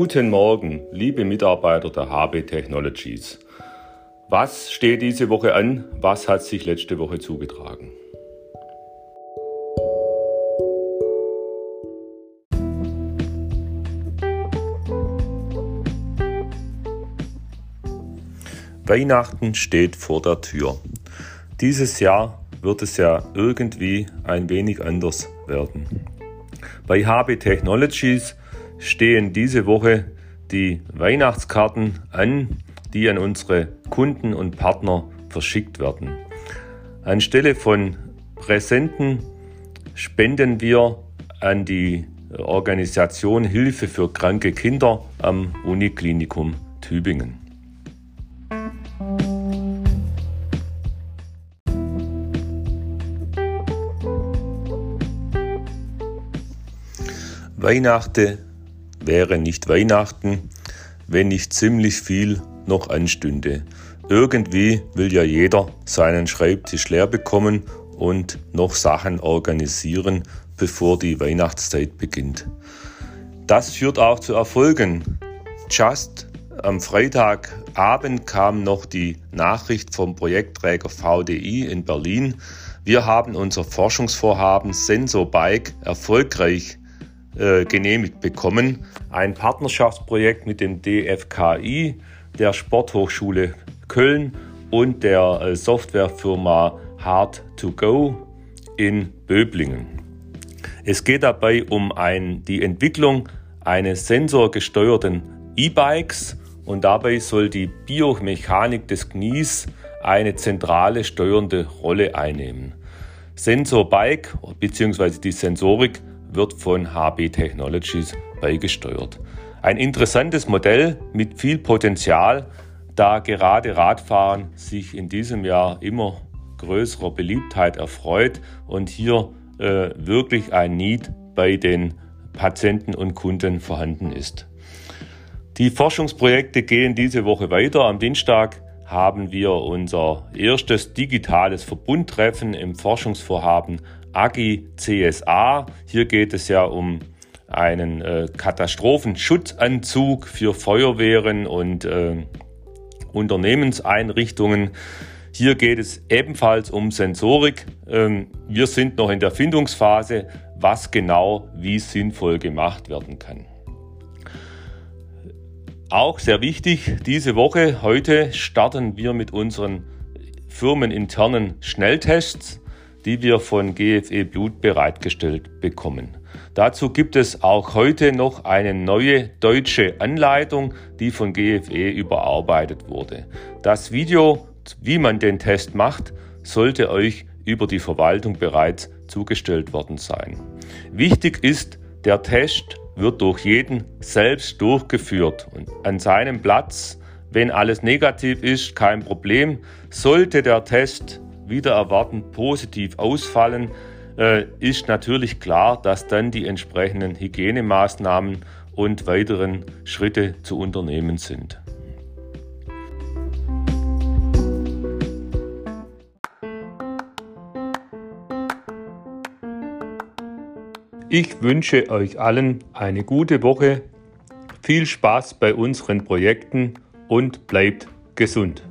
Guten Morgen, liebe Mitarbeiter der HB Technologies. Was steht diese Woche an? Was hat sich letzte Woche zugetragen? Weihnachten steht vor der Tür. Dieses Jahr wird es ja irgendwie ein wenig anders werden. Bei HB Technologies stehen diese Woche die Weihnachtskarten an, die an unsere Kunden und Partner verschickt werden. Anstelle von Präsenten spenden wir an die Organisation Hilfe für kranke Kinder am Uniklinikum Tübingen. Weihnachten wäre nicht Weihnachten, wenn nicht ziemlich viel noch anstünde. Irgendwie will ja jeder seinen Schreibtisch leer bekommen und noch Sachen organisieren, bevor die Weihnachtszeit beginnt. Das führt auch zu Erfolgen. Just am Freitagabend kam noch die Nachricht vom Projektträger VDI in Berlin. Wir haben unser Forschungsvorhaben Sensor Bike erfolgreich äh, genehmigt bekommen. Ein Partnerschaftsprojekt mit dem DFKI, der Sporthochschule Köln und der äh, Softwarefirma Hard2Go in Böblingen. Es geht dabei um ein, die Entwicklung eines sensorgesteuerten E-Bikes und dabei soll die Biomechanik des Knies eine zentrale steuernde Rolle einnehmen. Sensor Bike bzw. die Sensorik wird von HB Technologies beigesteuert. Ein interessantes Modell mit viel Potenzial, da gerade Radfahren sich in diesem Jahr immer größerer Beliebtheit erfreut und hier äh, wirklich ein Need bei den Patienten und Kunden vorhanden ist. Die Forschungsprojekte gehen diese Woche weiter. Am Dienstag haben wir unser erstes digitales Verbundtreffen im Forschungsvorhaben AGI CSA. Hier geht es ja um einen äh, Katastrophenschutzanzug für Feuerwehren und äh, Unternehmenseinrichtungen. Hier geht es ebenfalls um Sensorik. Ähm, wir sind noch in der Findungsphase, was genau wie sinnvoll gemacht werden kann. Auch sehr wichtig, diese Woche, heute starten wir mit unseren firmeninternen Schnelltests die wir von GFE Blut bereitgestellt bekommen. Dazu gibt es auch heute noch eine neue deutsche Anleitung, die von GFE überarbeitet wurde. Das Video, wie man den Test macht, sollte euch über die Verwaltung bereits zugestellt worden sein. Wichtig ist, der Test wird durch jeden selbst durchgeführt und an seinem Platz, wenn alles negativ ist, kein Problem, sollte der Test wieder erwarten positiv ausfallen, äh, ist natürlich klar, dass dann die entsprechenden Hygienemaßnahmen und weiteren Schritte zu unternehmen sind. Ich wünsche euch allen eine gute Woche, viel Spaß bei unseren Projekten und bleibt gesund.